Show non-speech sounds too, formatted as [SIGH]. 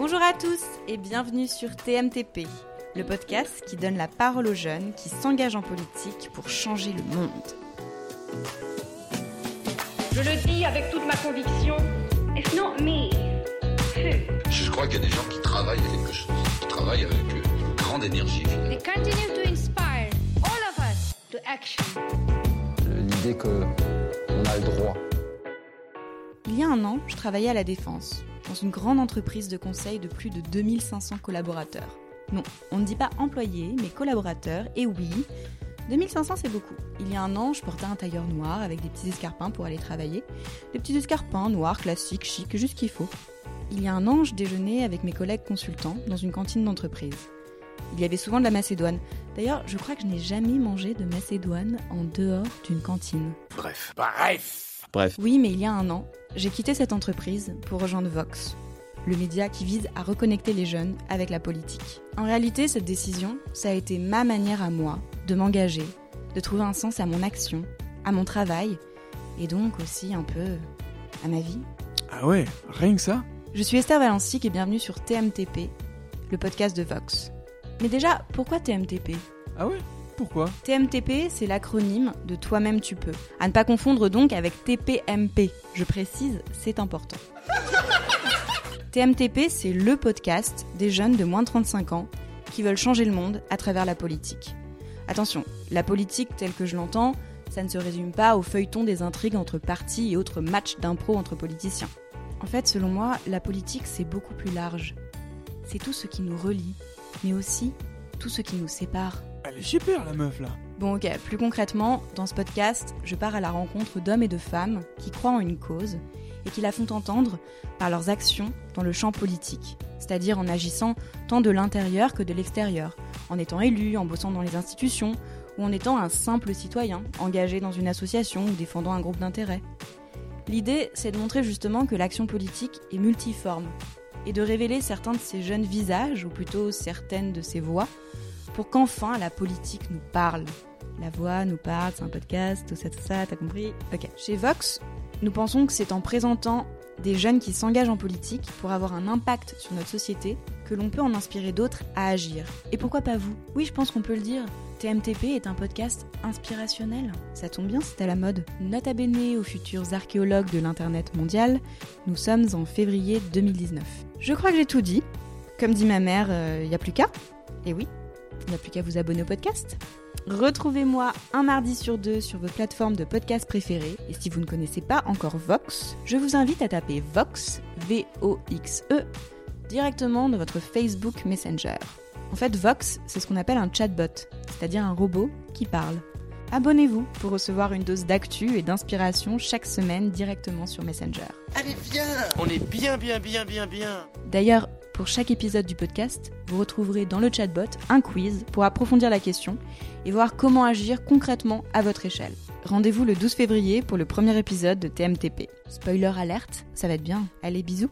Bonjour à tous et bienvenue sur TMTP, le podcast qui donne la parole aux jeunes qui s'engagent en politique pour changer le monde. Je le dis avec toute ma conviction, it's not me. Je crois qu'il y a des gens qui travaillent à quelque chose, qui travaillent avec une grande énergie. They continue to inspire all of us to action. L'idée que on a le droit. Il y a un an, je travaillais à la Défense, dans une grande entreprise de conseil de plus de 2500 collaborateurs. Non, on ne dit pas employés, mais collaborateurs, et oui, 2500 c'est beaucoup. Il y a un an, je portais un tailleur noir avec des petits escarpins pour aller travailler. Des petits escarpins noirs, classiques, chics, juste qu'il faut. Il y a un an, je déjeunais avec mes collègues consultants dans une cantine d'entreprise. Il y avait souvent de la macédoine. D'ailleurs, je crois que je n'ai jamais mangé de macédoine en dehors d'une cantine. Bref. Bref Bref, Oui, mais il y a un an, j'ai quitté cette entreprise pour rejoindre Vox, le média qui vise à reconnecter les jeunes avec la politique. En réalité, cette décision, ça a été ma manière à moi de m'engager, de trouver un sens à mon action, à mon travail, et donc aussi un peu à ma vie. ah ouais, rien que ça? Je suis Esther Valency et bienvenue sur TMTP, le podcast de Vox. Mais déjà, pourquoi TMTP Ah ouais? Pourquoi TMTP, c'est l'acronyme de Toi-même tu peux. À ne pas confondre donc avec TPMP. Je précise, c'est important. [LAUGHS] TMTP, c'est le podcast des jeunes de moins de 35 ans qui veulent changer le monde à travers la politique. Attention, la politique telle que je l'entends, ça ne se résume pas au feuilleton des intrigues entre partis et autres matchs d'impro entre politiciens. En fait, selon moi, la politique, c'est beaucoup plus large. C'est tout ce qui nous relie, mais aussi tout ce qui nous sépare. Est super la meuf là Bon plus concrètement, dans ce podcast, je pars à la rencontre d'hommes et de femmes qui croient en une cause et qui la font entendre par leurs actions dans le champ politique, c'est-à-dire en agissant tant de l'intérieur que de l'extérieur, en étant élu, en bossant dans les institutions, ou en étant un simple citoyen, engagé dans une association ou défendant un groupe d'intérêt. L'idée, c'est de montrer justement que l'action politique est multiforme, et de révéler certains de ces jeunes visages, ou plutôt certaines de ces voix, pour qu'enfin la politique nous parle. La voix nous parle, c'est un podcast, tout ça, tout ça, t'as compris? Ok. Chez Vox, nous pensons que c'est en présentant des jeunes qui s'engagent en politique pour avoir un impact sur notre société que l'on peut en inspirer d'autres à agir. Et pourquoi pas vous? Oui, je pense qu'on peut le dire. TMTP est un podcast inspirationnel. Ça tombe bien, c'est à la mode. Nota bene aux futurs archéologues de l'Internet mondial, nous sommes en février 2019. Je crois que j'ai tout dit. Comme dit ma mère, il n'y a plus qu'à. Et oui, il n'y plus qu'à vous abonner au podcast. Retrouvez-moi un mardi sur deux sur vos plateformes de podcast préférées. Et si vous ne connaissez pas encore Vox, je vous invite à taper Vox, V-O-X-E, directement dans votre Facebook Messenger. En fait, Vox, c'est ce qu'on appelle un chatbot, c'est-à-dire un robot qui parle. Abonnez-vous pour recevoir une dose d'actu et d'inspiration chaque semaine directement sur Messenger. Allez, viens On est bien, bien, bien, bien, bien. D'ailleurs, pour chaque épisode du podcast, vous retrouverez dans le chatbot un quiz pour approfondir la question et voir comment agir concrètement à votre échelle. Rendez-vous le 12 février pour le premier épisode de TMTP. Spoiler alerte, ça va être bien. Allez, bisous